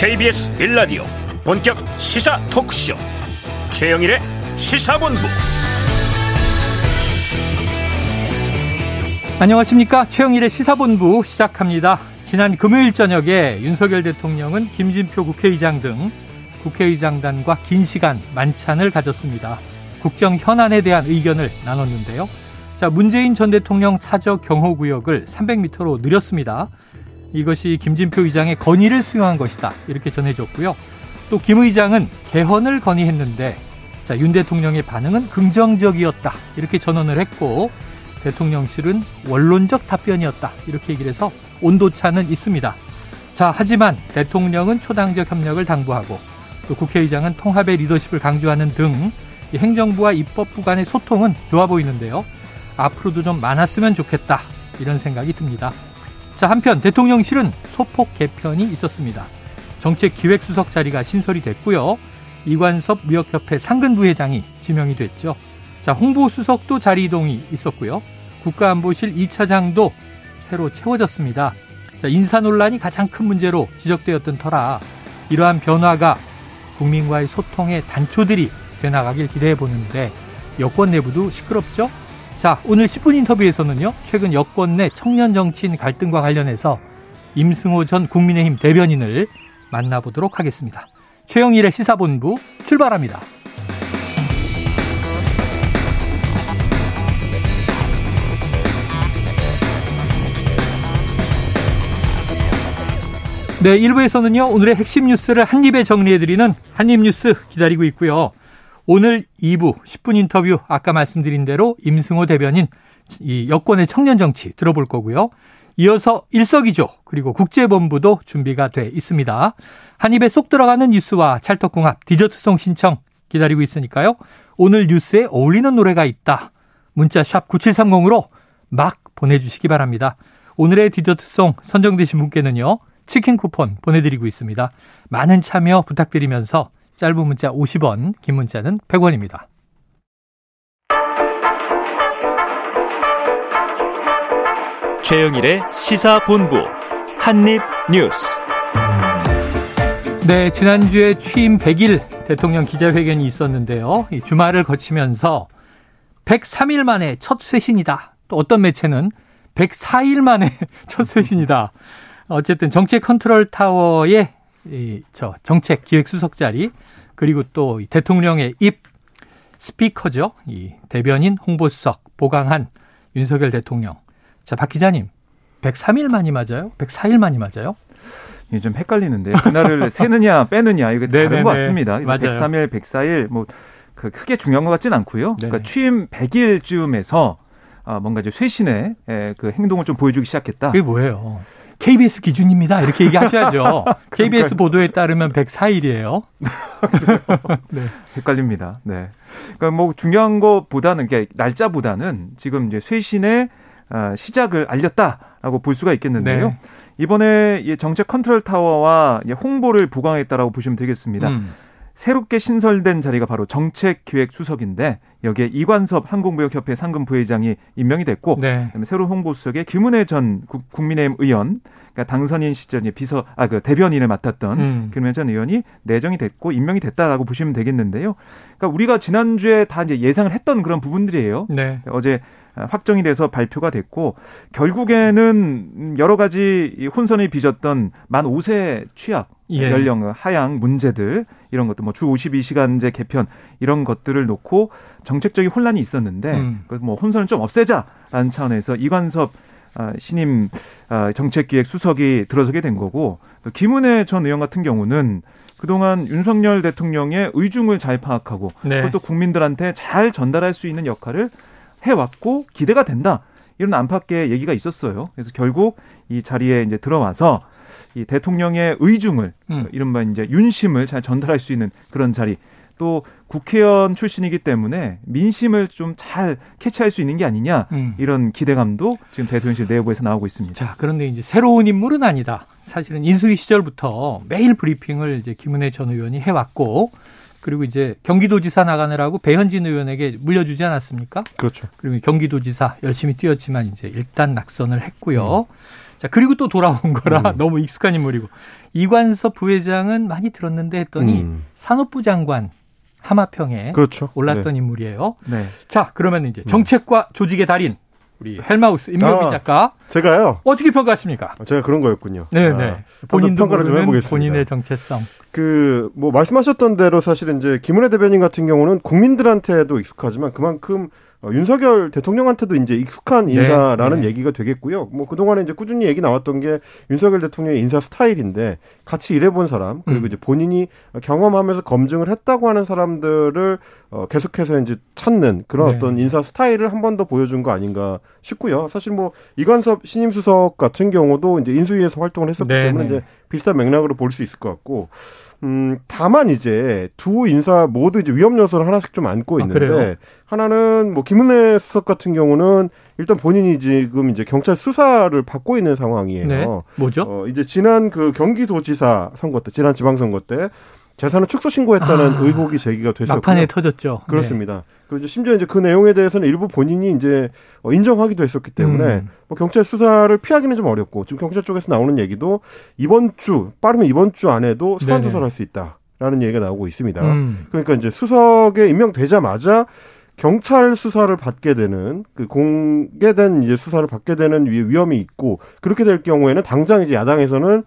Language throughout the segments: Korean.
KBS 빌라디오 본격 시사 토크쇼. 최영일의 시사본부. 안녕하십니까? 최영일의 시사본부 시작합니다. 지난 금요일 저녁에 윤석열 대통령은 김진표 국회의장 등 국회의장단과 긴 시간 만찬을 가졌습니다. 국정 현안에 대한 의견을 나눴는데요. 자 문재인 전 대통령 사저 경호구역을 300m로 늘렸습니다 이것이 김진표 의장의 건의를 수용한 것이다. 이렇게 전해졌고요. 또 김 의장은 개헌을 건의했는데 자, 윤 대통령의 반응은 긍정적이었다. 이렇게 전언을 했고 대통령실은 원론적 답변이었다. 이렇게 얘기를 해서 온도차는 있습니다. 자, 하지만 대통령은 초당적 협력을 당부하고 또 국회의장은 통합의 리더십을 강조하는 등 행정부와 입법부 간의 소통은 좋아 보이는데요. 앞으로도 좀 많았으면 좋겠다. 이런 생각이 듭니다. 자, 한편 대통령실은 소폭 개편이 있었습니다. 정책기획수석 자리가 신설이 됐고요. 이관섭 무역협회 상근부회장이 지명이 됐죠. 자, 홍보수석도 자리 이동이 있었고요. 국가안보실 2차장도 새로 채워졌습니다. 자, 인사 논란이 가장 큰 문제로 지적되었던 터라 이러한 변화가 국민과의 소통의 단초들이 되나가길 기대해 보는데 여권 내부도 시끄럽죠? 자, 오늘 10분 인터뷰에서는요, 최근 여권 내 청년 정치인 갈등과 관련해서 임승호 전 국민의힘 대변인을 만나보도록 하겠습니다. 최영일의 시사본부 출발합니다. 네, 1부에서는요, 오늘의 핵심 뉴스를 한입에 정리해드리는 한입뉴스 기다리고 있고요. 오늘 2부 10분 인터뷰 아까 말씀드린 대로 임승호 대변인 이 여권의 청년 정치 들어볼 거고요. 이어서 일석이조 그리고 국제본부도 준비가 돼 있습니다. 한 입에 쏙 들어가는 뉴스와 찰떡궁합 디저트송 신청 기다리고 있으니까요. 오늘 뉴스에 어울리는 노래가 있다. 문자 샵 9730으로 막 보내주시기 바랍니다. 오늘의 디저트송 선정되신 분께는요. 치킨 쿠폰 보내드리고 있습니다. 많은 참여 부탁드리면서 짧은 문자 50원, 긴 문자는 100원입니다. 최영일의 시사본부 한입뉴스. 네, 지난주에 취임 100일 대통령 기자회견이 있었는데요. 주말을 거치면서 103일 만에 첫 쇄신이다. 또 어떤 매체는 104일 만에 첫 쇄신이다. 어쨌든 정책 컨트롤 타워의 이, 저 정책 기획 수석 자리 그리고 또 대통령의 입 스피커죠. 이 대변인 홍보수석 보강한 윤석열 대통령. 자, 박 기자님. 103일 만이 맞아요? 104일 만이 맞아요? 예, 좀 헷갈리는데 그날을 세느냐 빼느냐 이거 다른 것 같습니다. 맞아요. 103일, 104일 뭐 그 크게 중요한 것 같지는 않고요. 네네. 그러니까 취임 100일쯤에서 아, 뭔가 이제 쇠신의 그 행동을 좀 보여주기 시작했다. 그게 뭐예요? KBS 기준입니다. 이렇게 얘기하셔야죠. KBS 보도에 따르면 104일이에요. 네. 헷갈립니다. 네. 그러니까 뭐 중요한 것보다는 날짜보다는 지금 이제 쇄신의 아, 시작을 알렸다라고 볼 수가 있겠는데요. 네. 이번에 정책 컨트롤 타워와 홍보를 보강했다라고 보시면 되겠습니다. 음. 새롭게 신설된 자리가 바로 정책기획수석인데 여기에 이관섭 한국무역협회 상금 부회장이 임명이 됐고 네. 그다음에 새로운 홍보수석에 김은혜 전 국민의힘 의원 그러니까 당선인 시절에 비서 아 그 대변인을 맡았던 음. 김은혜 전 의원이 내정이 됐고 임명이 됐다라고 보시면 되겠는데요. 그러니까 우리가 지난주에 다 이제 예상을 했던 그런 부분들이에요. 네. 어제 확정이 돼서 발표가 됐고 결국에는 여러 가지 혼선이 빚었던 만 5세 취약 예. 연령 하향 문제들 이런 것들 뭐 주 52시간제 개편 이런 것들을 놓고 정책적인 혼란이 있었는데 음. 뭐 혼선을 좀 없애자라는 차원에서 이관섭 아, 신임 아, 정책기획 수석이 들어서게 된 거고 김은혜 전 의원 같은 경우는 그동안 윤석열 대통령의 의중을 잘 파악하고 네. 그것도 국민들한테 잘 전달할 수 있는 역할을 해왔고 기대가 된다. 이런 안팎의 얘기가 있었어요. 그래서 결국 이 자리에 이제 들어와서 이 대통령의 의중을 음. 이른바 이제 윤심을 잘 전달할 수 있는 그런 자리 또 국회의원 출신이기 때문에 민심을 좀 잘 캐치할 수 있는 게 아니냐 음. 이런 기대감도 지금 대통령실 내부에서 나오고 있습니다. 자, 그런데 이제 새로운 인물은 아니다. 사실은 인수위 시절부터 매일 브리핑을 이제 김은혜 전 의원이 해왔고 그리고 이제 경기도지사 나가느라고 배현진 의원에게 물려주지 않았습니까? 그렇죠. 그리고 경기도지사 열심히 뛰었지만 이제 일단 낙선을 했고요. 음. 자 그리고 또 돌아온 거라 음. 너무 익숙한 인물이고 이관섭 부회장은 많이 들었는데 했더니 음. 산업부 장관 하마평에 그렇죠. 올랐던 네. 인물이에요. 네. 자, 그러면 이제 정책과 조직의 달인 우리 헬마우스 임경민 아, 작가. 제가요. 어떻게 평가하십니까? 아, 제가 그런 거였군요. 네, 네. 아, 본인도 평가를 좀 해보겠습니다. 본인의 정체성. 그 뭐 말씀하셨던 대로 사실 이제 김은혜 대변인 같은 경우는 국민들한테도 익숙하지만 그만큼 어, 윤석열 대통령한테도 이제 익숙한 네, 인사라는 네, 네. 얘기가 되겠고요. 뭐 그동안에 이제 꾸준히 얘기 나왔던 게 윤석열 대통령의 인사 스타일인데 같이 일해본 사람 그리고 음. 이제 본인이 경험하면서 검증을 했다고 하는 사람들을 어, 계속해서 이제 찾는 그런 네. 어떤 인사 스타일을 한 번 더 보여준 거 아닌가 싶고요. 사실 뭐 이관섭 신임 수석 같은 경우도 이제 인수위에서 활동을 했었기 네, 때문에 이제 비슷한 맥락으로 볼 수 있을 것 같고 음, 다만 이제 두 인사 모두 이제 위험 요소를 하나씩 좀 안고 아, 있는데 아, 하나는 뭐 김은혜 수석 같은 경우는 일단 본인이 지금 이제 경찰 수사를 받고 있는 상황이에요. 네. 뭐죠? 어, 이제 지난 그 경기도지사 선거 때, 지난 지방선거 때 재산을 축소 신고했다는 아, 의혹이 제기가 됐었고 막판에 터졌죠. 그렇습니다. 네. 그리고 심지어 이제 그 내용에 대해서는 일부 본인이 이제 어, 인정하기도 했었기 때문에 음. 뭐 경찰 수사를 피하기는 좀 어렵고 지금 경찰 쪽에서 나오는 얘기도 이번 주 빠르면 이번 주 안에도 수사 조사를 할 수 있다라는 얘기가 나오고 있습니다. 음. 그러니까 이제 수석에 임명되자마자 경찰 수사를 받게 되는 그 공개된 이제 수사를 받게 되는 위험이 있고 그렇게 될 경우에는 당장 이제 야당에서는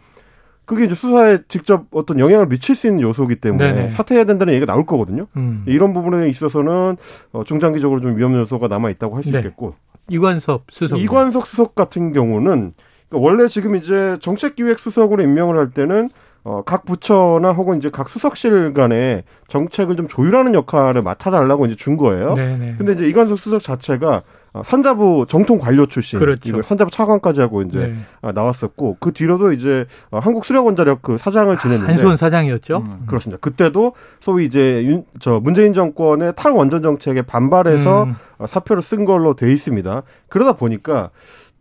그게 이제 수사에 직접 어떤 영향을 미칠 수 있는 요소이기 때문에 네네. 사퇴해야 된다는 얘기가 나올 거거든요. 음. 이런 부분에 있어서는 어, 중장기적으로 좀 위험 요소가 남아 있다고 할수 네. 있겠고. 이관섭 수석. 이관석 수석 같은 경우는 그러니까 원래 지금 이제 정책기획 수석으로 임명을 할 때는 어, 각 부처나 혹은 이제 각 수석실 간에 정책을 좀 조율하는 역할을 맡아달라고 이제 준 거예요. 네네. 근데 이제 이관석 수석 자체가 어, 산자부 정통 관료 출신, 그렇죠. 산자부 차관까지 하고 이제 네. 어, 나왔었고 그 뒤로도 이제 어, 한국 수력원자력 그 사장을 지냈는데 아, 한수원 사장이었죠. 음, 그렇습니다. 그때도 소위 이제 윤, 저 문재인 정권의 탈원전 정책에 반발해서 음. 사표를 쓴 걸로 돼 있습니다. 그러다 보니까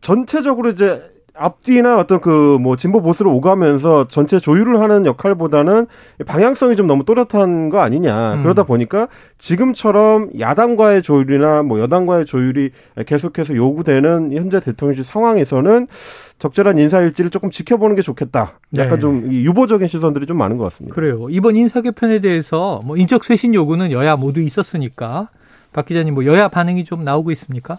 전체적으로 이제 앞뒤나 어떤 그 뭐 진보 보수를 오가면서 전체 조율을 하는 역할보다는 방향성이 좀 너무 또렷한 거 아니냐. 음. 그러다 보니까 지금처럼 야당과의 조율이나 뭐 여당과의 조율이 계속해서 요구되는 현재 대통령실 상황에서는 적절한 인사일지를 조금 지켜보는 게 좋겠다. 약간 네. 좀 유보적인 시선들이 좀 많은 것 같습니다. 그래요. 이번 인사 개편에 대해서 뭐 인적 쇄신 요구는 여야 모두 있었으니까 박 기자님 뭐 여야 반응이 좀 나오고 있습니까?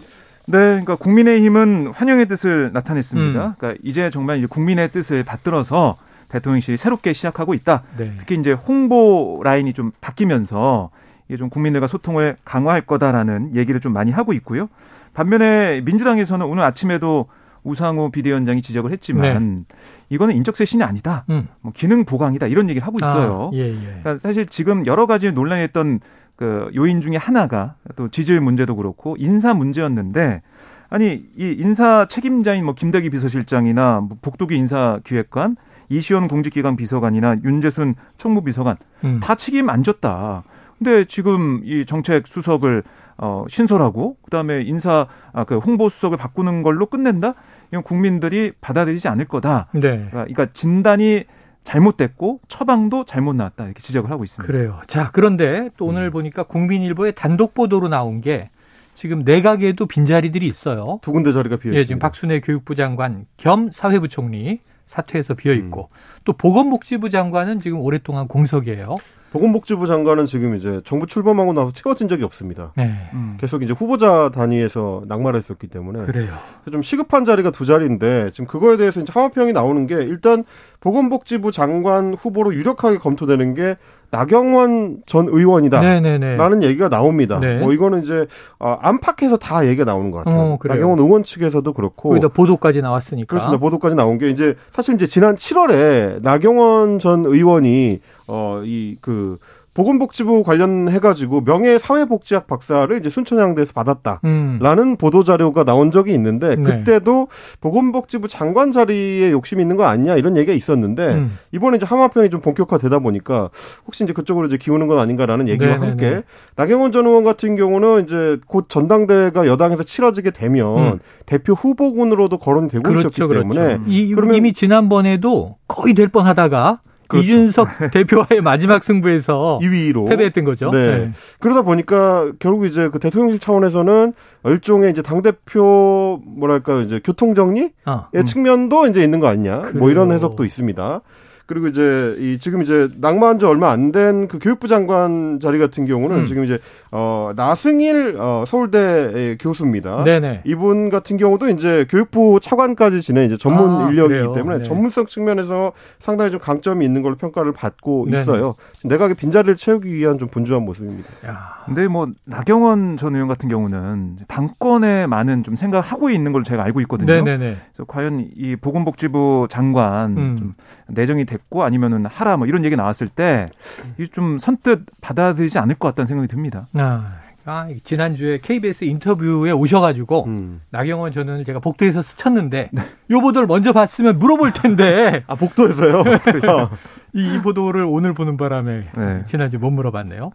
네, 그러니까 국민의힘은 환영의 뜻을 나타냈습니다. 음. 그러니까 이제 정말 이제 국민의 뜻을 받들어서 대통령실이 새롭게 시작하고 있다. 네. 특히 이제 홍보 라인이 좀 바뀌면서 이게 좀 국민들과 소통을 강화할 거다라는 얘기를 좀 많이 하고 있고요. 반면에 민주당에서는 오늘 아침에도 우상호 비대위원장이 지적을 했지만 네. 이거는 인적 쇄신이 아니다. 음. 뭐 기능 보강이다 이런 얘기를 하고 있어요. 아, 예, 예. 그러니까 사실 지금 여러 가지 논란했던 그 요인 중에 하나가 또 지질 문제도 그렇고 인사 문제였는데 아니 이 인사 책임자인 뭐 김대기 비서실장이나 뭐 복도기 인사기획관 이시원 공직기관 비서관이나 윤재순 총무비서관 음. 다 책임 안 졌다. 근데 지금 이 정책 수석을 어 신설하고 그다음에 인사 아, 그 홍보 수석을 바꾸는 걸로 끝낸다? 이건 국민들이 받아들이지 않을 거다. 네. 그러니까 진단이 잘못됐고 처방도 잘못 나왔다 이렇게 지적을 하고 있습니다. 그래요. 자 그런데 또 오늘 음. 보니까 국민일보의 단독 보도로 나온 게 지금 내각에도 빈자리들이 있어요. 두 군데 자리가 비어 있습니다. 예, 지금 박순애 교육부 장관 겸 사회부 총리 사퇴해서 비어 있고 음. 또 보건복지부 장관은 지금 오랫동안 공석이에요. 보건복지부 장관은 지금 이제 정부 출범하고 나서 채워진 적이 없습니다. 네. 음. 계속 이제 후보자 단위에서 낙마를 했었기 때문에 그래요. 좀 시급한 자리가 두 자리인데 지금 그거에 대해서 이제 하마평이 나오는 게 일단 보건복지부 장관 후보로 유력하게 검토되는 게 나경원 전 의원이다라는 네네네. 얘기가 나옵니다. 네. 뭐 이거는 이제 어, 안팎에서 다 얘기가 나오는 것 같아요. 어, 나경원 의원 측에서도 그렇고 거기다 보도까지 나왔으니까 그렇습니다. 보도까지 나온 게 이제 사실 이제 지난 7월에 나경원 전 의원이 어이그 보건복지부 관련해가지고 명예 사회복지학 박사를 이제 순천향대에서 받았다라는 음. 보도 자료가 나온 적이 있는데 네. 그때도 보건복지부 장관 자리에 욕심이 있는 거 아니냐 이런 얘기가 있었는데 음. 이번에 이제 하마평이 좀 본격화되다 보니까 혹시 이제 그쪽으로 이제 기우는 건 아닌가라는 얘기와 네네네. 함께 나경원 전 의원 같은 경우는 이제 곧 전당대회가 여당에서 치러지게 되면 음. 대표 후보군으로도 거론이 되고 그렇죠, 있었기 그렇죠. 때문에 이, 그러면 이미 지난번에도 거의 될 뻔하다가 그렇죠. 이준석 대표와의 마지막 승부에서 2위로 패배했던 거죠. 네. 네. 그러다 보니까 결국 이제 그 대통령실 차원에서는 일종의 이제 당 대표 뭐랄까 이제 교통 정리의 아, 음. 측면도 이제 있는 거 아니냐. 그래요. 뭐 이런 해석도 있습니다. 그리고 이제 이 지금 이제 낙마한 지 얼마 안 된 그 교육부 장관 자리 같은 경우는 음. 지금 이제 어 나승일 어 서울대 교수입니다. 네네. 이분 같은 경우도 이제 교육부 차관까지 지낸 이제 전문 아, 인력이기 그래요? 때문에 네. 전문성 측면에서 상당히 좀 강점이 있는 걸로 평가를 받고 네네. 있어요. 내각의 빈자리를 채우기 위한 좀 분주한 모습입니다. 야. 근데 뭐 나경원 전 의원 같은 경우는 당권에 많은 좀 생각을 하고 있는 걸 제가 알고 있거든요. 네네네. 그래서 과연 이 보건복지부 장관 음. 좀 내정이 됐고 아니면은 하라 뭐 이런 얘기 나왔을 때 이 좀 선뜻 받아들이지 않을 것 같다는 생각이 듭니다. 아. 아, 지난주에 KBS 인터뷰에 오셔가지고 음. 나경원 전 의원을 제가 복도에서 스쳤는데 네. 요 보도를 먼저 봤으면 물어볼 텐데 아 복도에서요? 이, 이 보도를 오늘 보는 바람에 네. 지난주 못 물어봤네요.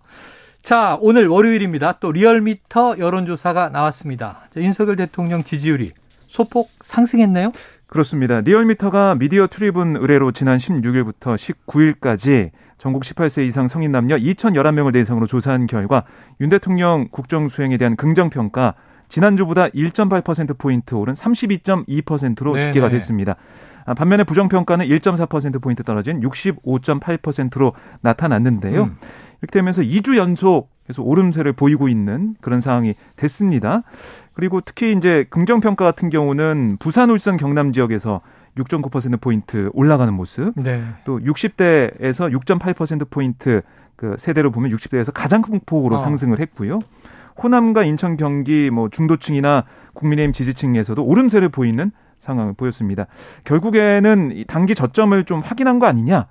자, 오늘 월요일입니다. 또 리얼미터 여론조사가 나왔습니다. 자, 윤석열 대통령 지지율이 소폭 상승했나요? 그렇습니다. 리얼미터가 미디어 트리뷴 의뢰로 지난 16일부터 19일까지 전국 18세 이상 성인 남녀 2,011명을 대상으로 조사한 결과 윤 대통령 국정 수행에 대한 긍정 평가 지난주보다 1.8%포인트 오른 32.2%로 네네. 집계가 됐습니다. 아, 반면에 부정평가는 1.4%포인트 떨어진 65.8%로 나타났는데요. 음. 이렇게 되면서 2주 연속 계속 오름세를 보이고 있는 그런 상황이 됐습니다. 그리고 특히 이제 긍정평가 같은 경우는 부산, 울산, 경남 지역에서 6.9%포인트 올라가는 모습. 네. 또 60대에서 6.8%포인트 그 세대로 보면 60대에서 가장 큰 폭으로 어. 상승을 했고요. 호남과 인천, 경기 뭐 중도층이나 국민의힘 지지층에서도 오름세를 보이는 상황을 보였습니다. 결국에는 단기 저점을 좀 확인한 거 아니냐?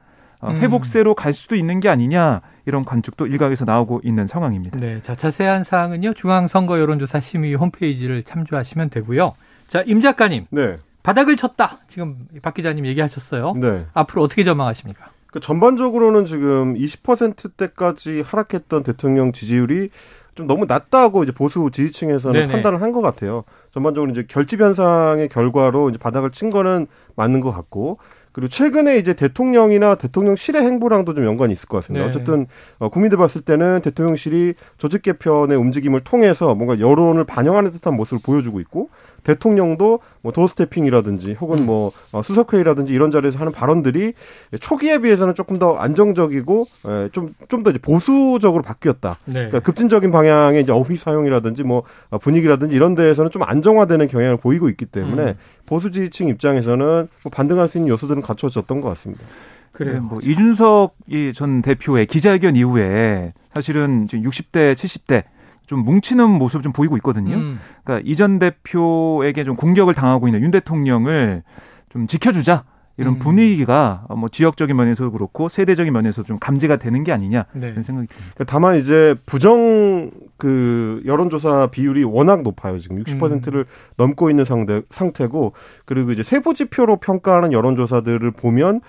어, 음. 회복세로 갈 수도 있는 게 아니냐 이런 관측도 일각에서 나오고 있는 상황입니다. 네, 자 자세한 사항은요 중앙선거 여론조사 심의 홈페이지를 참조하시면 되고요. 자 임 작가님, 네. 바닥을 쳤다. 지금 박 기자님 얘기하셨어요. 네. 앞으로 어떻게 전망하십니까? 그 전반적으로는 지금 20%대까지 하락했던 대통령 지지율이 좀 너무 낮다고 이제 보수 지지층에서는 네네. 판단을 한 것 같아요. 전반적으로 이제 결집 현상의 결과로 이제 바닥을 친 거는 맞는 것 같고 그리고 최근에 이제 대통령이나 대통령실의 행보랑도 좀 연관이 있을 것 같습니다. 네. 어쨌든 어, 국민들 봤을 때는 대통령실이 조직 개편의 움직임을 통해서 뭔가 여론을 반영하는 듯한 모습을 보여주고 있고 대통령도 뭐 도스태핑이라든지 혹은 음. 뭐 어, 수석회의라든지 이런 자리에서 하는 발언들이 초기에 비해서는 조금 더 안정적이고 좀 좀 더 보수적으로 바뀌었다. 네. 그러니까 급진적인 방향의 이제 어휘 사용이라든지 뭐 어, 분위기라든지 이런 데에서는 좀 안정화되는 경향을 보이고 있기 때문에 음. 보수 지지층 입장에서는 뭐 반등할 수 있는 요소들은 갖춰졌던 것 같습니다. 그래요. 뭐 이준석 전 대표의 기자회견 이후에 사실은 지금 60대, 70대 좀 뭉치는 모습 좀 보이고 있거든요. 음. 그러니까 이전 대표에게 좀 공격을 당하고 있는 윤 대통령을 좀 지켜주자. 이런 음. 분위기가 뭐 지역적인 면에서도 그렇고 세대적인 면에서 좀 감지가 되는 게 아니냐 네. 이런 생각이 듭니다. 그러니까 다만 이제 부정 그 여론조사 비율이 워낙 높아요. 지금 60%를 음. 넘고 있는 상태, 상태고 그리고 이제 세부 지표로 평가하는 여론조사들을 보면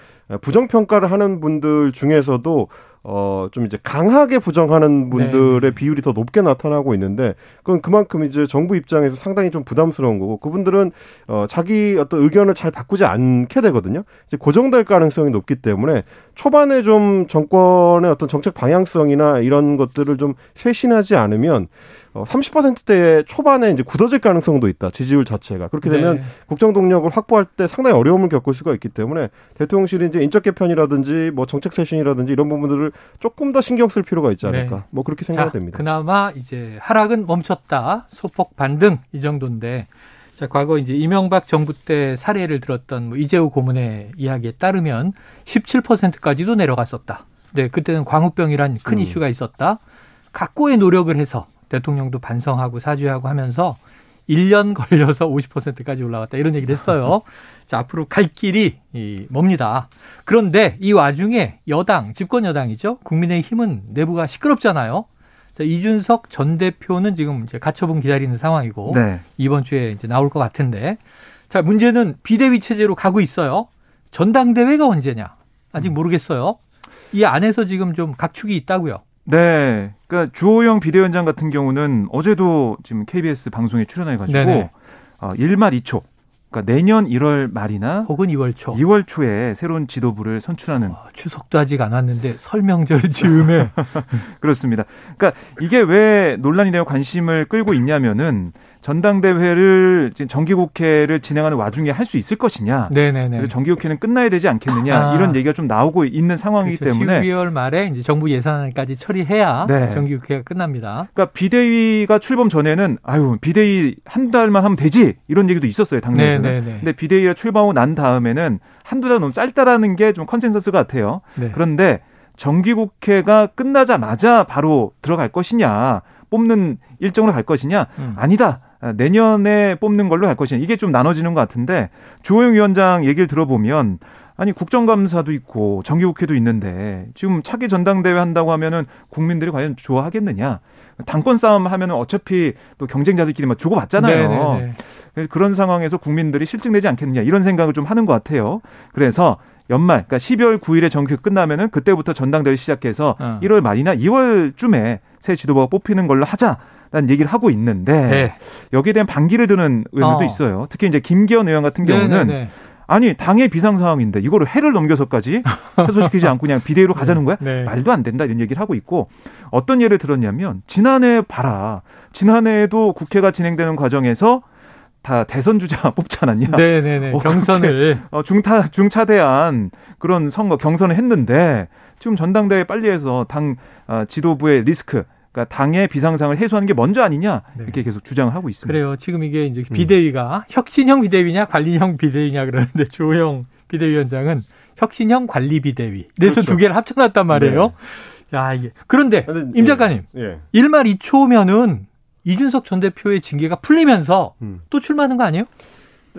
부정 평가를 하는 분들 중에서도 어, 좀 이제 강하게 부정하는 분들의 네. 비율이 더 높게 나타나고 있는데, 그건 그만큼 이제 정부 입장에서 상당히 좀 부담스러운 거고, 그분들은, 어, 자기 어떤 의견을 잘 바꾸지 않게 되거든요. 이제 고정될 가능성이 높기 때문에, 초반에 좀 정권의 어떤 정책 방향성이나 이런 것들을 좀 쇄신하지 않으면, 어, 30%대 초반에 이제 굳어질 가능성도 있다. 지지율 자체가. 그렇게 되면 네. 국정 동력을 확보할 때 상당히 어려움을 겪을 수가 있기 때문에 대통령실이 이제 인적 개편이라든지 뭐 정책 쇄신이라든지 이런 부분들을 조금 더 신경 쓸 필요가 있지 않을까. 네. 뭐 그렇게 생각됩니다. 그나마 이제 하락은 멈췄다. 소폭 반등 이 정도인데 자, 과거 이제 이명박 정부 때 사례를 들었던 뭐 이재호 고문의 이야기에 따르면 17%까지도 내려갔었다. 네, 그때는 광우병이란 큰 음. 이슈가 있었다. 각고의 노력을 해서 대통령도 반성하고 사죄하고 하면서 1년 걸려서 50%까지 올라갔다 이런 얘기를 했어요. 자, 앞으로 갈 길이 이 멉니다. 그런데 이 와중에 여당, 집권 여당이죠. 국민의힘은 내부가 시끄럽잖아요. 자, 이준석 전 대표는 지금 이제 가처분 기다리는 상황이고 네. 이번 주에 이제 나올 것 같은데 자, 문제는 비대위 체제로 가고 있어요. 전당대회가 언제냐? 아직 모르겠어요. 이 안에서 지금 좀 각축이 있다고요. 네. 그러니까 주호영 비대위원장 같은 경우는 어제도 지금 KBS 방송에 출연해 가지고 어, 1말 2초. 그러니까 내년 1월 말이나 혹은 2월 초. 2월 초에 새로운 지도부를 선출하는 어, 추석도 아직 안 왔는데 설명절 즈음에 그렇습니다. 그러니까 이게 왜 논란이 되고 관심을 끌고 있냐면은 전당대회를 정기국회를 진행하는 와중에 할 수 있을 것이냐. 네네네. 정기국회는 끝나야 되지 않겠느냐. 아. 이런 얘기가 좀 나오고 있는 상황이기 그렇죠. 때문에 12월 말에 이제 정부 예산안까지 처리해야 네. 정기국회가 끝납니다. 그러니까 비대위가 출범 전에는 아유 비대위 한 달만 하면 되지 이런 얘기도 있었어요 당내에서는. 네네네. 근데 비대위가 출범하고 난 다음에는 한두 달 너무 짧다라는 게 좀 컨센서스 같아요. 네. 그런데 정기국회가 끝나자마자 바로 들어갈 것이냐 뽑는 일정으로 갈 것이냐 음. 아니다 아, 내년에 뽑는 걸로 할 것이냐 이게 좀 나눠지는 것 같은데 주호영 위원장 얘기를 들어보면 아니 국정감사도 있고 정기국회도 있는데 지금 차기 전당대회 한다고 하면은 국민들이 과연 좋아하겠느냐 당권 싸움 하면은 어차피 또 경쟁자들끼리 막 주고받잖아요. 네네네. 네. 그런 상황에서 국민들이 실증내지 않겠느냐 이런 생각을 좀 하는 것 같아요. 그래서 연말, 그러니까 12월 9일에 정기 끝나면은 그때부터 전당대회 시작해서 어. 1월 말이나 2월쯤에 새 지도부가 뽑히는 걸로 하자. 라는 얘기를 하고 있는데 네. 여기에 대한 반기를 드는 의원들도 어. 있어요. 특히 이제 김기현 의원 같은 경우는 네네네. 아니 당의 비상 상황인데 이거를 해를 넘겨서까지 해소시키지 않고 그냥 비대위로 네. 가자는 거야? 네. 말도 안 된다 이런 얘기를 하고 있고 어떤 예를 들었냐면 지난해 봐라 지난해에도 국회가 진행되는 과정에서 다 대선 주자 뽑지 않았냐? 네네네. 어, 경선을 어, 중타 중차대한 그런 선거 경선을 했는데 지금 전당대회 빨리 해서 당 어, 지도부의 리스크 그러니까 당의 비상상을 해소하는 게 먼저 아니냐 네. 이렇게 계속 주장을 하고 있습니다. 그래요. 지금 이게 이제 비대위가 음. 혁신형 비대위냐 관리형 비대위냐 그러는데 조영 비대위원장은 혁신형 관리 비대위. 그래서 그렇죠. 두 개를 합쳐놨단 말이에요. 네. 야 이게 그런데 임 작가님 예. 예. 1말 2초면은 이준석 전 대표의 징계가 풀리면서 음. 또 출마하는 거 아니에요?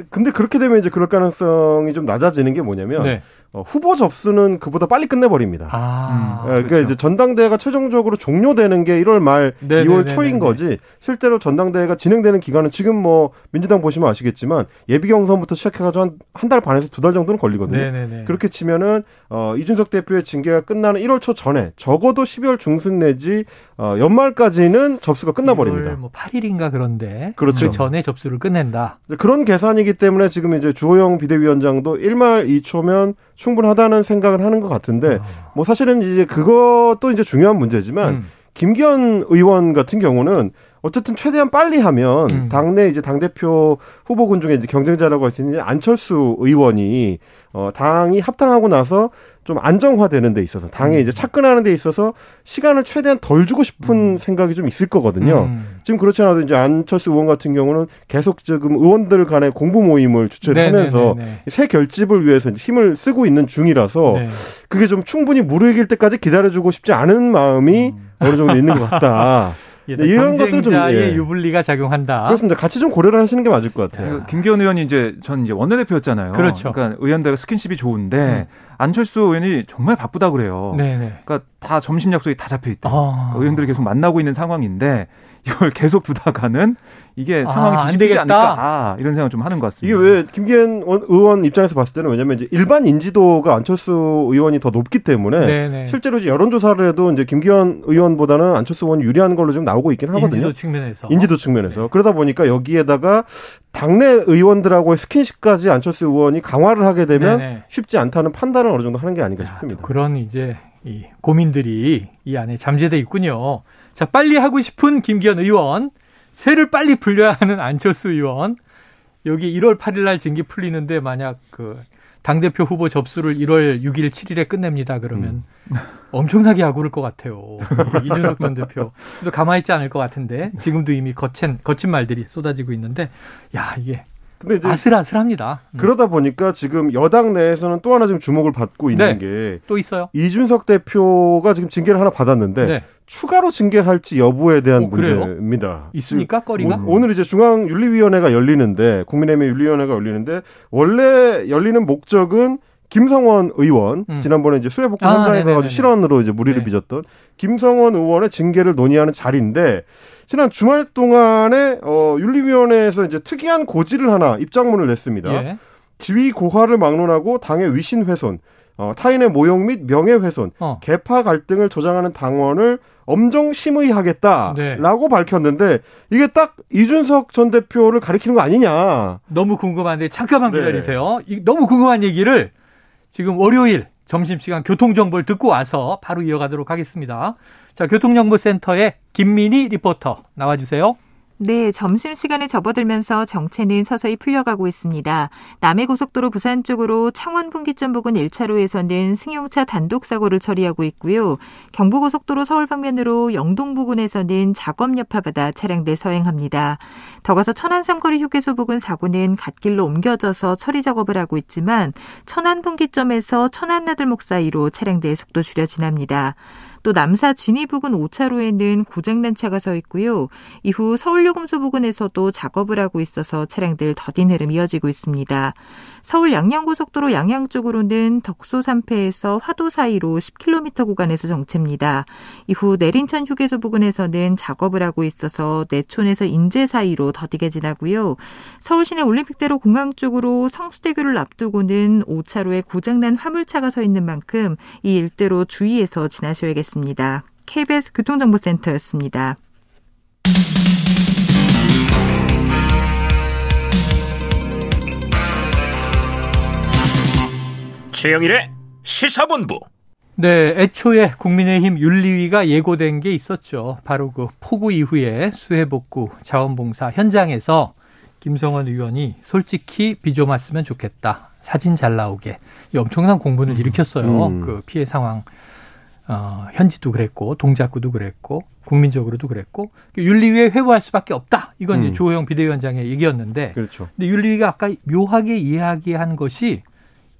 근데 그렇게 되면 이제 그럴 가능성이 좀 낮아지는 게 뭐냐면 네. 어, 후보 접수는 그보다 빨리 끝내버립니다. 아, 음, 그러니까 그렇죠. 이제 전당대회가 최종적으로 종료되는 게 1월 말, 네네네네네. 2월 초인 거지. 실제로 전당대회가 진행되는 기간은 지금 뭐 민주당 보시면 아시겠지만 예비 경선부터 시작해가지고 한달 반에서 두 달 정도는 걸리거든요. 네네네. 그렇게 치면은 어, 이준석 대표의 징계가 끝나는 1월 초 전에 적어도 12월 중순 내지 어, 연말까지는 접수가 끝나버립니다. 뭐 8일인가 그런데 그렇죠. 그 전에 접수를 끝낸다. 그런 계산이 기 때문에 지금 이제 주호영 비대위원장도 1말 2초면 충분하다는 생각을 하는 것 같은데 아. 뭐 사실은 이제 그것도 이제 중요한 문제지만 음. 김기현 의원 같은 경우는 어쨌든 최대한 빨리 하면 음. 당내 이제 당 대표 후보군 중에 이제 경쟁자라고 할 수 있는 안철수 의원이 어 당이 합당하고 나서 좀 안정화되는 데 있어서 당에 음. 이제 착근하는 데 있어서 시간을 최대한 덜 주고 싶은 음. 생각이 좀 있을 거거든요. 음. 지금 그렇지 않아도 이제 안철수 의원 같은 경우는 계속 지금 의원들 간의 공부 모임을 주최하면서 새 결집을 위해서 힘을 쓰고 있는 중이라서 네. 그게 좀 충분히 무르익일 때까지 기다려주고 싶지 않은 마음이 음. 어느 정도 있는 것 같다. 예, 네, 이런 것들 좀 예. 유불리가 작용한다. 그렇습니다. 같이 좀 고려를 하시는 게 맞을 것 같아요. 김기현 의원이 이제 전 이제 원내대표였잖아요. 그렇죠. 그러니까 의원들과 스킨십이 좋은데 음. 안철수 의원이 정말 바쁘다 그래요. 네네. 그러니까 다 점심 약속이 다 잡혀 있다. 아. 의원들을 계속 만나고 있는 상황인데 이걸 계속 두다가는 이게 아, 상황이 아, 뒤집히지 않을까 아, 이런 생각 좀 하는 것 같습니다. 이게 왜 김기현 의원 입장에서 봤을 때는 왜냐면 이제 일반 인지도가 안철수 의원이 더 높기 때문에 네네. 실제로 여론조사를 해도 이제 김기현 의원보다는 안철수 의원이 유리한 걸로 좀 나오고 있긴 하거든요. 인지도 측면에서. 인지도 측면에서. 네. 그러다 보니까 여기에다가 당내 의원들하고의 스킨십까지 안철수 의원이 강화를 하게 되면 네네. 쉽지 않다는 판단을 어느 정도 하는 게 아닌가 싶습니다. 그런 이제 이 고민들이 이 안에 잠재돼 있군요. 자, 빨리 하고 싶은 김기현 의원, 새를 빨리 불려야 하는 안철수 의원, 여기 1월 8일 날 징계 풀리는데 만약 그 당대표 후보 접수를 1월 6일, 7일에 끝냅니다. 그러면 음. 엄청나게 악우를 것 같아요. 이준석 전 대표. 또 가만히 있지 않을 것 같은데 지금도 이미 거친, 거친 말들이 쏟아지고 있는데 야, 이게 근데 이제 아슬아슬합니다. 음. 그러다 보니까 지금 여당 내에서는 또 하나 지금 주목을 받고 있는 네. 게또 있어요. 이준석 대표가 지금 징계를 하나 받았는데 네. 추가로 징계할지 여부에 대한 오, 문제입니다. 있습니까? 꺼리가? 오, 늘 이제 중앙윤리위원회가 열리는데 국민의힘 윤리위원회가 열리는데 원래 열리는 목적은 김성원 의원 음. 지난번에 이제 수해복구 아, 현장에 가가지고 실언으로 이제 무리를 네. 빚었던 김성원 의원의 징계를 논의하는 자리인데 지난 주말 동안에 어 윤리위원회에서 이제 특이한 고지를 하나 입장문을 냈습니다. 예. 지위 고하를 막론하고 당의 위신 훼손, 어, 타인의 모욕 및 명예훼손, 어. 개파 갈등을 조장하는 당원을 엄정 심의하겠다라고 네. 밝혔는데 이게 딱 이준석 전 대표를 가리키는 거 아니냐? 너무 궁금한데 잠깐만 네. 기다리세요. 네. 너무 궁금한 얘기를 지금 월요일 점심시간 교통정보를 듣고 와서 바로 이어가도록 하겠습니다. 자, 교통정보센터의 김민희 리포터 나와주세요. 네, 점심시간에 접어들면서 정체는 서서히 풀려가고 있습니다. 남해고속도로 부산 쪽으로 창원 분기점 부근 1차로에서는 승용차 단독 사고를 처리하고 있고요. 경부고속도로 서울 방면으로 영동 부근에서는 작업 여파받아 차량들 서행합니다. 더 가서 천안 삼거리 휴게소 부근 사고는 갓길로 옮겨져서 처리 작업을 하고 있지만 천안 분기점에서 천안 나들목 사이로 차량들 속도 줄여 지납니다. 또 남사 진이 부근 5차로에는 고장난 차가 서 있고요. 이후 서울요금소 부근에서도 작업을 하고 있어서 차량들 더딘 흐름 이어지고 있습니다. 서울 양양고속도로 양양 쪽으로는 덕소 3패에서 화도 사이로 10km 구간에서 정체입니다. 이후 내린천 휴게소 부근에서는 작업을 하고 있어서 내촌에서 인제 사이로 더디게 지나고요. 서울시내 올림픽대로 공항 쪽으로 성수대교를 앞두고는 5차로에 고장난 화물차가 서 있는 만큼 이 일대로 주의해서 지나셔야겠습니다. KBS 교통정보센터였습니다. 최영일의 시사본부. 네, 애초에 국민의힘 윤리위가 예고된 게 있었죠. 바로 그 폭우 이후에 수해복구 자원봉사 현장에서 김성원 의원이 솔직히 비좀 왔으면 좋겠다. 사진 잘 나오게. 엄청난 공분을 음. 일으켰어요. 음. 그 피해 상황. 어, 현지도 그랬고, 동작구도 그랬고, 국민적으로도 그랬고, 윤리위에 회부할 수밖에 없다. 이건 음. 이제 주호영 비대위원장의 얘기였는데. 그렇죠. 근데 윤리위가 아까 묘하게 이야기한 것이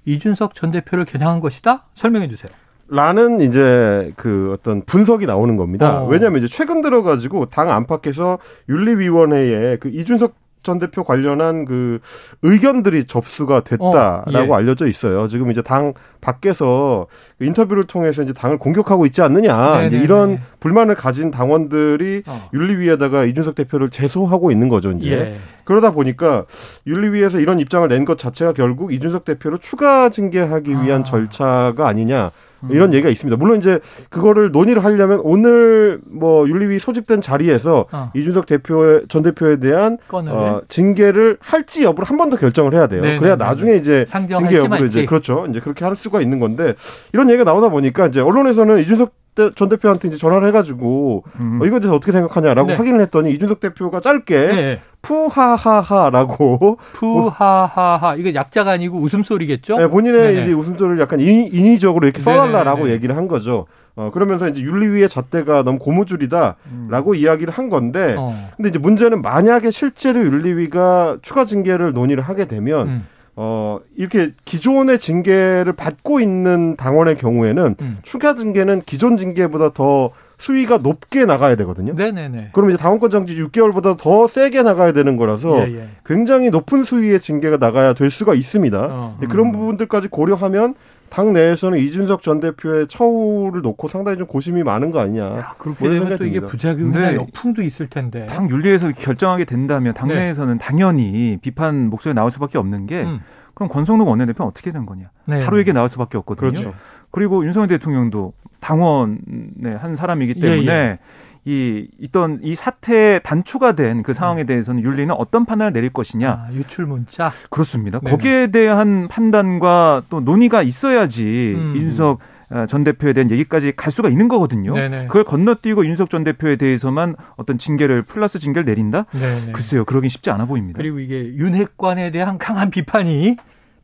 이준석 전 대표를 겨냥한 것이다? 설명해 주세요. 라는 이제 그 어떤 분석이 나오는 겁니다. 어. 왜냐하면 이제 최근 들어가지고 당 안팎에서 윤리위원회에 그 이준석 전 대표 관련한 그 의견들이 접수가 됐다라고 어, 예. 알려져 있어요. 지금 이제 당 밖에서 그 인터뷰를 통해서 이제 당을 공격하고 있지 않느냐 네네네. 이제 이런 불만을 가진 당원들이 어. 윤리위에다가 이준석 대표를 제소하고 있는 거죠. 이제 예. 그러다 보니까 윤리위에서 이런 입장을 낸 것 자체가 결국 이준석 대표를 추가 징계하기 위한 아. 절차가 아니냐 음. 이런 얘기가 있습니다. 물론 이제 그거를 논의를 하려면 오늘 뭐 윤리위 소집된 자리에서 어. 이준석 대표 전 대표에 대한 어, 징계를 할지 여부를 한 번 더 결정을 해야 돼요. 네네, 그래야 나중에 이제 징계 여부를 이제 그렇죠. 이제 그렇게 할 수가 있는 건데 이런 얘기가 나오다 보니까 이제 언론에서는 이준석 전 대표한테 이제 전화를 해가지고 음. 어, 이거에 대해서 어떻게 생각하냐라고 네. 확인을 했더니 이준석 대표가 짧게 네. 푸하하하라고 푸하하하 이거 약자가 아니고 웃음소리겠죠? 네, 본인의 네네. 이제 웃음소리를 약간 인위, 적으로 이렇게 써달라라고 네네. 얘기를 한 거죠. 어, 그러면서 이제 윤리위의 잣대가 너무 고무줄이다라고 음. 이야기를 한 건데, 어. 근데 이제 문제는 만약에 실제로 윤리위가 추가 징계를 논의를 하게 되면, 음. 어, 이렇게 기존의 징계를 받고 있는 당원의 경우에는 음. 추가 징계는 기존 징계보다 더 수위가 높게 나가야 되거든요. 네네네. 그럼 이제 당원권 정지 6개월보다 더 세게 나가야 되는 거라서 예, 예. 굉장히 높은 수위의 징계가 나가야 될 수가 있습니다. 어, 음. 그런 부분들까지 고려하면 당 내에서는 이준석 전 대표의 처우를 놓고 상당히 좀 고심이 많은 거 아니냐. 야, 그렇게 되면 또 이게 부작용이나 역풍도 있을 텐데. 당 윤리에서 결정하게 된다면 당 내에서는 네. 당연히 비판 목소리 나올 수밖에 없는 게 음. 그럼 권성동 원내대표는 어떻게 되는 거냐. 네. 하루 얘기 나올 수밖에 없거든요. 그렇죠. 그리고 윤석열 대통령도 당원의 한 사람이기 때문에 예, 예. 이 있던 이 사태에 단초가 된 그 상황에 음. 대해서는 윤리는 어떤 판단을 내릴 것이냐. 아, 유출 문자. 그렇습니다. 네네. 거기에 대한 판단과 또 논의가 있어야지 음. 윤석 어, 전 대표에 대한 얘기까지 갈 수가 있는 거거든요. 네네. 그걸 건너뛰고 윤석 전 대표에 대해서만 어떤 징계를 플러스 징계를 내린다? 네네. 글쎄요, 그러긴 쉽지 않아 보입니다. 그리고 이게 윤핵관에 대한 강한 비판이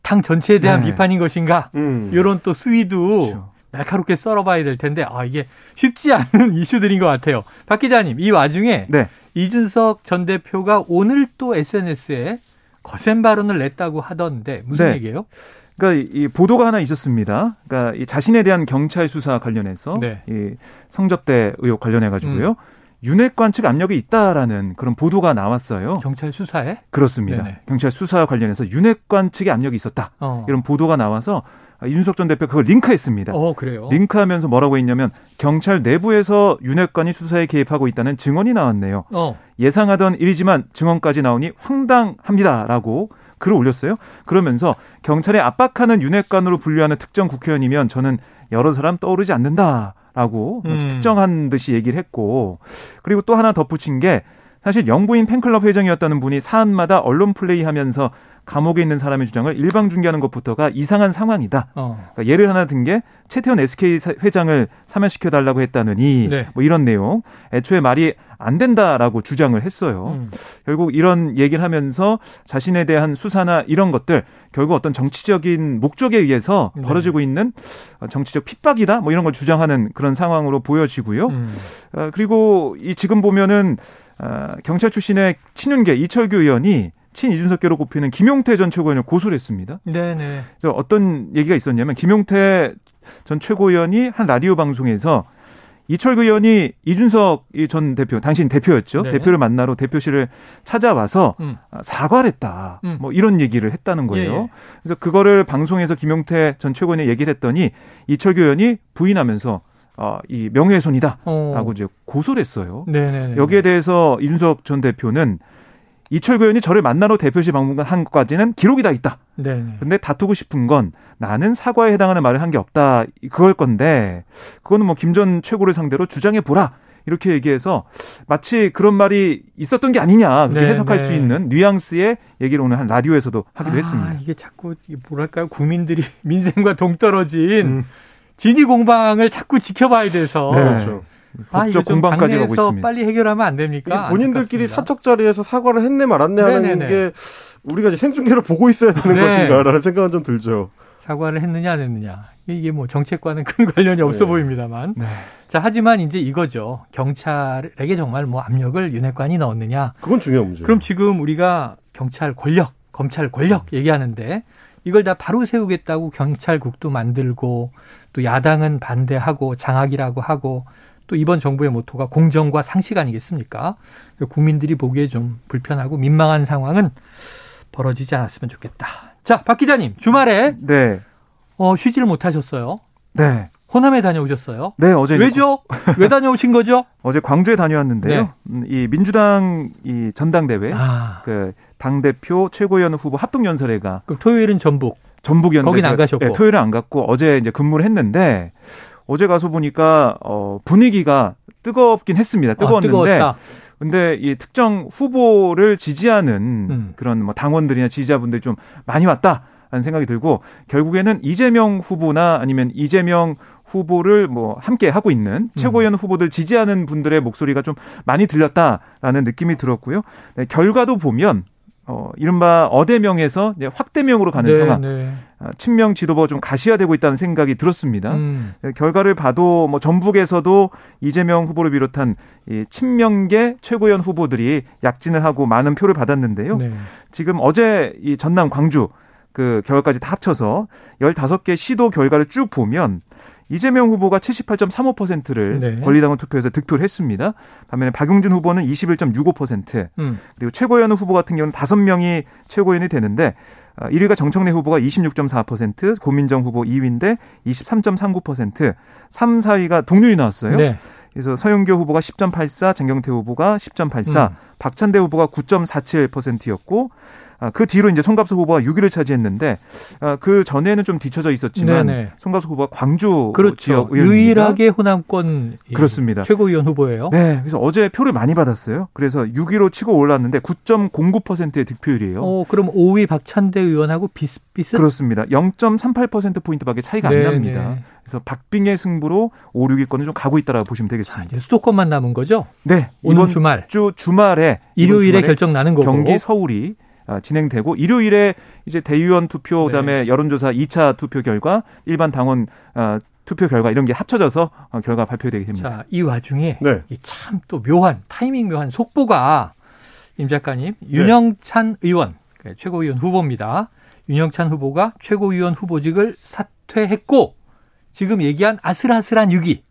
당 전체에 대한 네. 비판인 것인가? 음. 이런 또 수위도 그렇죠. 날카롭게 썰어봐야 될 텐데 아 이게 쉽지 않은 이슈들인 것 같아요. 박 기자님 이 와중에 네. 이준석 전 대표가 오늘 또 SNS에 거센 발언을 냈다고 하던데 무슨 네. 얘기예요? 그러니까 이 보도가 하나 있었습니다. 그러니까 이 자신에 대한 경찰 수사 관련해서 네. 이 성접대 의혹 관련해 가지고요. 음. 윤핵관 측 압력이 있다라는 그런 보도가 나왔어요. 경찰 수사에? 그렇습니다. 네네. 경찰 수사 관련해서 윤핵관 측의 압력이 있었다. 어. 이런 보도가 나와서 윤석 전 대표 그걸 링크했습니다. 어, 그래요? 링크하면서 뭐라고 했냐면 경찰 내부에서 윤핵관이 수사에 개입하고 있다는 증언이 나왔네요. 어. 예상하던 일이지만 증언까지 나오니 황당합니다라고 글을 올렸어요. 그러면서 경찰에 압박하는 윤핵관으로 분류하는 특정 국회의원이면 저는 여러 사람 떠오르지 않는다. 라고 음. 특정한 듯이 얘기를 했고 그리고 또 하나 덧붙인 게 사실 영부인 팬클럽 회장이었다는 분이 사안마다 언론 플레이하면서 감옥에 있는 사람의 주장을 일방 중계하는 것부터가 이상한 상황이다. 어. 그러니까 예를 하나 든 게 최태원 SK 회장을 사면시켜 달라고 했다느니 네. 뭐 이런 내용. 애초에 말이 안 된다라고 주장을 했어요. 음. 결국 이런 얘기를 하면서 자신에 대한 수사나 이런 것들 결국 어떤 정치적인 목적에 의해서 네. 벌어지고 있는 정치적 핍박이다 뭐 이런 걸 주장하는 그런 상황으로 보여지고요. 음. 어, 그리고 이 지금 보면은 어, 경찰 출신의 친윤계 이철규 의원이 친 이준석계로 꼽히는 김용태 전 최고위원을 고소를 했습니다. 네네. 그래서 어떤 얘기가 있었냐면 김용태 전 최고위원이 한 라디오 방송에서 이철규 의원이 이준석 전 대표, 당신 대표였죠. 네. 대표를 만나러 대표실을 찾아와서 음. 사과를 했다. 음. 뭐 이런 얘기를 했다는 거예요. 예, 예. 그래서 그거를 방송에서 김용태 전 최고위원이 얘기를 했더니 이철규 의원이 부인하면서 어, 이 명예훼손이다라고 어. 이제 고소를 했어요. 네네네. 여기에 대해서 이준석 전 대표는 이철규 의원이 저를 만나러 대표실 방문한 것까지는 기록이 다 있다. 네. 근데 다투고 싶은 건 나는 사과에 해당하는 말을 한 게 없다. 그걸 건데 그거는 뭐 김 전 최고를 상대로 주장해 보라. 이렇게 얘기해서 마치 그런 말이 있었던 게 아니냐 그렇게 네, 해석할 네. 수 있는 뉘앙스의 얘기를 오늘 한 라디오에서도 하기도 아, 했습니다. 이게 자꾸 뭐랄까요 국민들이 민생과 동떨어진 음. 진위 공방을 자꾸 지켜봐야 돼서 네. 그렇죠. 법적 아, 공방까지 가고 있습니다. 빨리 해결하면 안 됩니까? 본인들끼리 사적 자리에서 사과를 했네 말았네 하는 네네네. 게 우리가 이제 생중계로 보고 있어야 되는 네. 것인가라는 생각은 좀 들죠. 사과를 했느냐 안 했느냐 이게 뭐 정책과는 큰 관련이 없어 네. 보입니다만. 네. 자 하지만 이제 이거죠. 경찰에게 정말 뭐 압력을 윤핵관이 넣었느냐. 그건 중요한 문제. 그럼 지금 우리가 경찰 권력, 검찰 권력 얘기하는데 이걸 다 바로 세우겠다고 경찰국도 만들고 또 야당은 반대하고 장악이라고 하고 또 이번 정부의 모토가 공정과 상식 아니겠습니까? 국민들이 보기에 좀 불편하고 민망한 상황은 벌어지지 않았으면 좋겠다. 자, 박 기자님, 주말에 네. 어, 쉬지를 못하셨어요. 네. 호남에 다녀오셨어요? 네, 어제 왜죠? 왜 다녀오신 거죠? 어제 광주에 다녀왔는데요. 네. 음, 이 민주당 이 전당대회 아. 그당 대표 최고위원 후보 합동 연설회가 그럼 토요일은 전북. 전북이었는데 거긴 안 가셨고 네, 토요일은 안 갔고 어제 이제 근무를 했는데 어제 가서 보니까 어 분위기가 뜨겁긴 했습니다. 뜨거웠는데 아, 근데 이 특정 후보를 지지하는 음. 그런 뭐 당원들이나 지지자분들이 좀 많이 왔다. 라는 생각이 들고 결국에는 이재명 후보나 아니면 이재명 후보를 뭐 함께 하고 있는 음. 최고위원 음. 후보들 지지하는 분들의 목소리가 좀 많이 들렸다라는 느낌이 들었고요. 네, 결과도 보면 어, 이른바 어대명에서 확대명으로 가는 네, 상황. 네. 아, 친명 지도부가 좀 가시화되고 있다는 생각이 들었습니다. 음. 네, 결과를 봐도 뭐 전북에서도 이재명 후보를 비롯한 이 친명계 최고위원 후보들이 약진을 하고 많은 표를 받았는데요. 네. 지금 어제 이 전남 광주 그 결과까지 다 합쳐서 15개 시도 결과를 쭉 보면 이재명 후보가 78.35%를 네. 권리당원 투표에서 득표를 했습니다. 반면에 박용진 후보는 21.65%, 음. 그리고 최고위원 후보 같은 경우는 5명이 최고위원이 되는데 1위가 아, 정청래 후보가 26.4%, 고민정 후보 2위인데 23.39%, 3, 4위가 동률이 나왔어요. 네. 그래서 서영교 후보가 10.84, 장경태 후보가 10.84, 음. 박찬대 후보가 9.47%였고 아, 그 뒤로 이제 송갑수 후보가 6위를 차지했는데 아, 그 전에는 좀 뒤쳐져 있었지만 네네. 송갑수 후보가 광주 그렇죠. 지역 의원입니다. 유일하게 호남권 그렇습니다. 최고위원 후보예요. 네, 그래서 어제 표를 많이 받았어요. 그래서 6위로 치고 올랐는데 9.09%의 득표율이에요. 어, 그럼 5위 박찬대 의원하고 비슷비슷? 그렇습니다. 0.38% 포인트밖에 차이가 네네. 안 납니다. 그래서 박빙의 승부로 5, 6위권을 좀 가고 있다라고 보시면 되겠습니다. 자, 수도권만 남은 거죠? 네. 이번 주말 주 주말에 일요일에 결정 나는 거고 경기 서울이 아, 진행되고 일요일에 이제 대의원 투표 그다음에 네. 여론조사 2차 투표 결과 일반 당원 어, 투표 결과 이런 게 합쳐져서 어, 결과 발표되게 됩니다. 자, 이 와중에 네. 참또 묘한 타이밍 묘한 속보가 임 작가님 네. 윤영찬 의원 그 최고위원 후보입니다. 윤영찬 후보가 최고위원 후보직을 사퇴했고 지금 얘기한 아슬아슬한 6위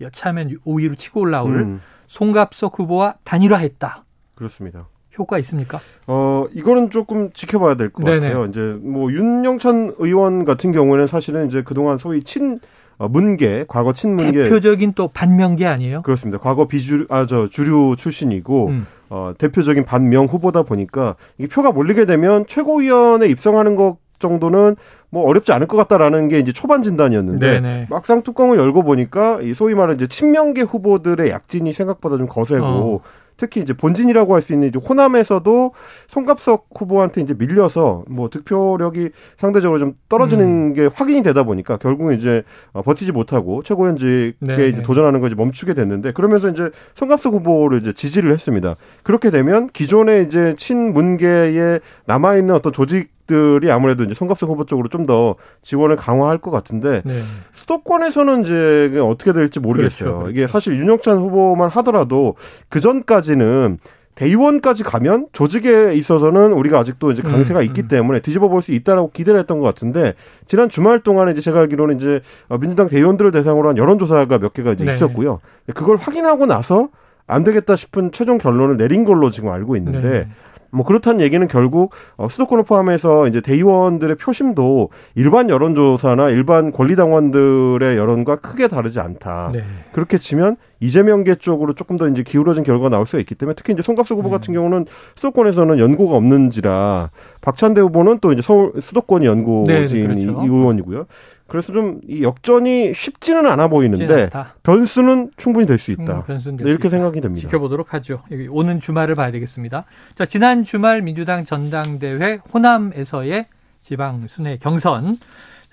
여차하면 5위로 치고 올라올 음. 송갑석 후보와 단일화했다. 그렇습니다. 효과 있습니까? 어, 이거는 조금 지켜봐야 될 것 같아요. 이제 뭐 윤영찬 의원 같은 경우는 사실은 이제 그동안 소위 친 어, 문계, 과거 친문계 대표적인 또 반명계 아니에요? 그렇습니다. 과거 비주 아저 주류 출신이고 음. 어, 대표적인 반명 후보다 보니까 이게 표가 몰리게 되면 최고위원에 입성하는 것 정도는 뭐 어렵지 않을 것 같다라는 게 이제 초반 진단이었는데 네네. 막상 뚜껑을 열고 보니까 이 소위 말하는 이제 친명계 후보들의 약진이 생각보다 좀 거세고 어. 특히 이제 본진이라고 할 수 있는 이제 호남에서도 송갑석 후보한테 이제 밀려서 뭐 득표력이 상대적으로 좀 떨어지는 음. 게 확인이 되다 보니까 결국은 이제 어, 버티지 못하고 최고위원직에 네. 이제 도전하는 거 이제 멈추게 됐는데 그러면서 이제 송갑석 후보를 이제 지지를 했습니다. 그렇게 되면 기존에 이제 친문계에 남아 있는 어떤 조직 들이 아무래도 이제 송갑석 후보 쪽으로 좀 더 지원을 강화할 것 같은데 네. 수도권에서는 이제 어떻게 될지 모르겠어요. 그렇죠, 그렇죠. 이게 사실 윤영찬 후보만 하더라도 그 전까지는 대의원까지 가면 조직에 있어서는 우리가 아직도 이제 강세가 음, 있기 음. 때문에 뒤집어 볼 수 있다라고 기대를 했던 것 같은데 지난 주말 동안에 이제 제가 알기로는 이제 민주당 대의원들을 대상으로 한 여론조사가 몇 개가 이제 네. 있었고요. 그걸 확인하고 나서 안 되겠다 싶은 최종 결론을 내린 걸로 지금 알고 있는데 네. 뭐 그렇다는 얘기는 결국 어, 수도권을 포함해서 이제 대의원들의 표심도 일반 여론조사나 일반 권리당원들의 여론과 크게 다르지 않다. 네. 그렇게 치면 이재명계 쪽으로 조금 더 이제 기울어진 결과가 나올 수가 있기 때문에 특히 이제 송갑수 후보 음. 같은 경우는 수도권에서는 연고가 없는지라 박찬대 후보는 또 이제 서울 수도권 연고진 네, 네 그렇죠. 의원이고요. 그래서 좀 이 역전이 쉽지는 않아 보이는데 변수는 충분히 될 수 있다. 변수는 네, 이렇게 생각이 됩니다. 지켜보도록 하죠. 여기 오는 주말을 봐야 되겠습니다. 자, 지난 주말 민주당 전당대회 호남에서의 지방 순회 경선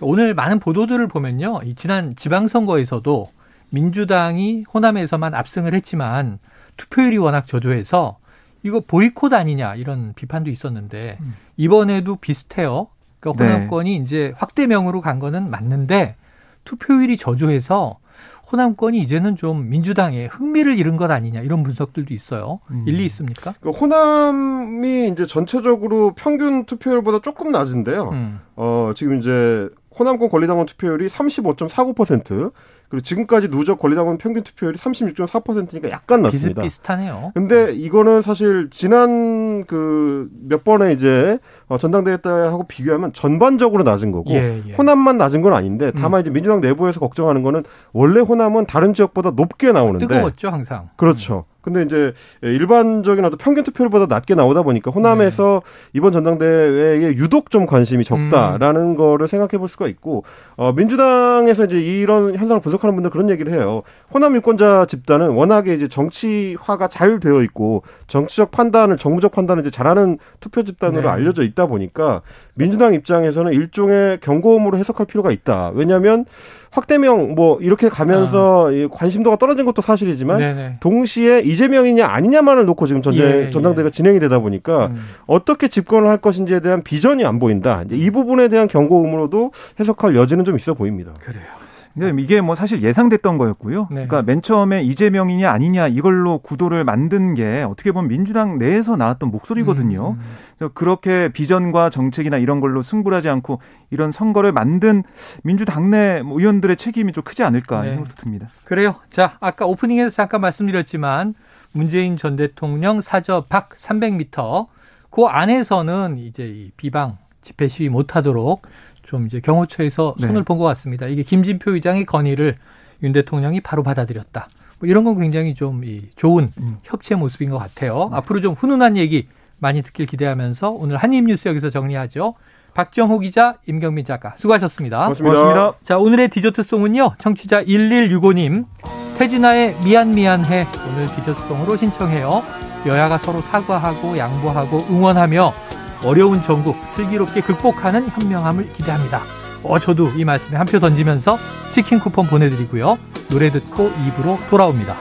오늘 많은 보도들을 보면요. 이 지난 지방선거에서도 민주당이 호남에서만 압승을 했지만 투표율이 워낙 저조해서 이거 보이콧 아니냐 이런 비판도 있었는데 음. 이번에도 비슷해요. 그러니까 네. 호남권이 네. 이제 확대명으로 간 거는 맞는데 투표율이 저조해서 호남권이 이제는 좀 민주당에 흥미를 잃은 것 아니냐 이런 분석들도 있어요. 음. 일리 있습니까? 그 호남이 이제 전체적으로 평균 투표율보다 조금 낮은데요. 음. 어, 지금 이제 호남권 권리당원 투표율이 35.49%, 그리고 지금까지 누적 권리당원 평균 투표율이 36.4%니까 약간 낮습니다. 비슷비슷하네요. 근데 이거는 사실 지난 그 몇 번에 이제 어, 전당대회 때하고 비교하면 전반적으로 낮은 거고 예, 예. 호남만 낮은 건 아닌데 다만 음. 이제 민주당 내부에서 걱정하는 거는 원래 호남은 다른 지역보다 높게 나오는데 뜨거웠죠 항상. 그렇죠. 음. 근데 이제 일반적인 어떤 평균 투표율보다 낮게 나오다 보니까 호남에서 네. 이번 전당대회에 유독 좀 관심이 적다라는 음. 거를 생각해 볼 수가 있고 어 민주당에서 이제 이런 현상을 분석하는 분들 그런 얘기를 해요. 호남 유권자 집단은 워낙에 이제 정치화가 잘 되어 있고 정치적 판단을 정무적 판단을 이제 잘하는 투표 집단으로 네. 알려져 있다 보니까 민주당 입장에서는 일종의 경고음으로 해석할 필요가 있다. 왜냐하면 확대명 뭐 이렇게 가면서 아. 관심도가 떨어진 것도 사실이지만 네네. 동시에 이재명이냐 아니냐만을 놓고 지금 전쟁 예, 예. 전당대가 예. 진행이 되다 보니까 음. 어떻게 집권을 할 것인지에 대한 비전이 안 보인다. 이 부분에 대한 경고음으로도 해석할 여지는 좀 있어 보입니다. 그래요. 근데 이게 뭐 사실 예상됐던 거였고요. 네. 그러니까 맨 처음에 이재명이냐 아니냐 이걸로 구도를 만든 게 어떻게 보면 민주당 내에서 나왔던 목소리거든요. 음. 그래서 그렇게 비전과 정책이나 이런 걸로 승부를 하지 않고 이런 선거를 만든 민주당 내뭐 의원들의 책임이 좀 크지 않을까 네. 생각도 듭니다. 그래요. 자, 아까 오프닝에서 잠깐 말씀드렸지만 문재인 전 대통령 사저 밖 300m 그 안에서는 이제 이 비방 집회 시위 못하도록 좀 이제 경호처에서 네. 손을 본것 같습니다. 이게 김진표 의장의 건의를 윤 대통령이 바로 받아들였다. 뭐 이런 건 굉장히 좀 이 좋은 음. 협치의 모습인 것 같아요. 네. 앞으로 좀 훈훈한 얘기 많이 듣길 기대하면서 오늘 한입뉴스 여기서 정리하죠. 박정호 기자, 임경민 작가 수고하셨습니다. 고맙습니다. 고맙습니다. 자 오늘의 디저트송은요. 청취자 1165님 태진아의 미안 미안해 오늘 디저트송으로 신청해요. 여야가 서로 사과하고 양보하고 응원하며 어려운 전국 슬기롭게 극복하는 현명함을 기대합니다. 어, 저도 이 말씀에 한 표 던지면서 치킨 쿠폰 보내드리고요. 노래 듣고 입으로 돌아옵니다.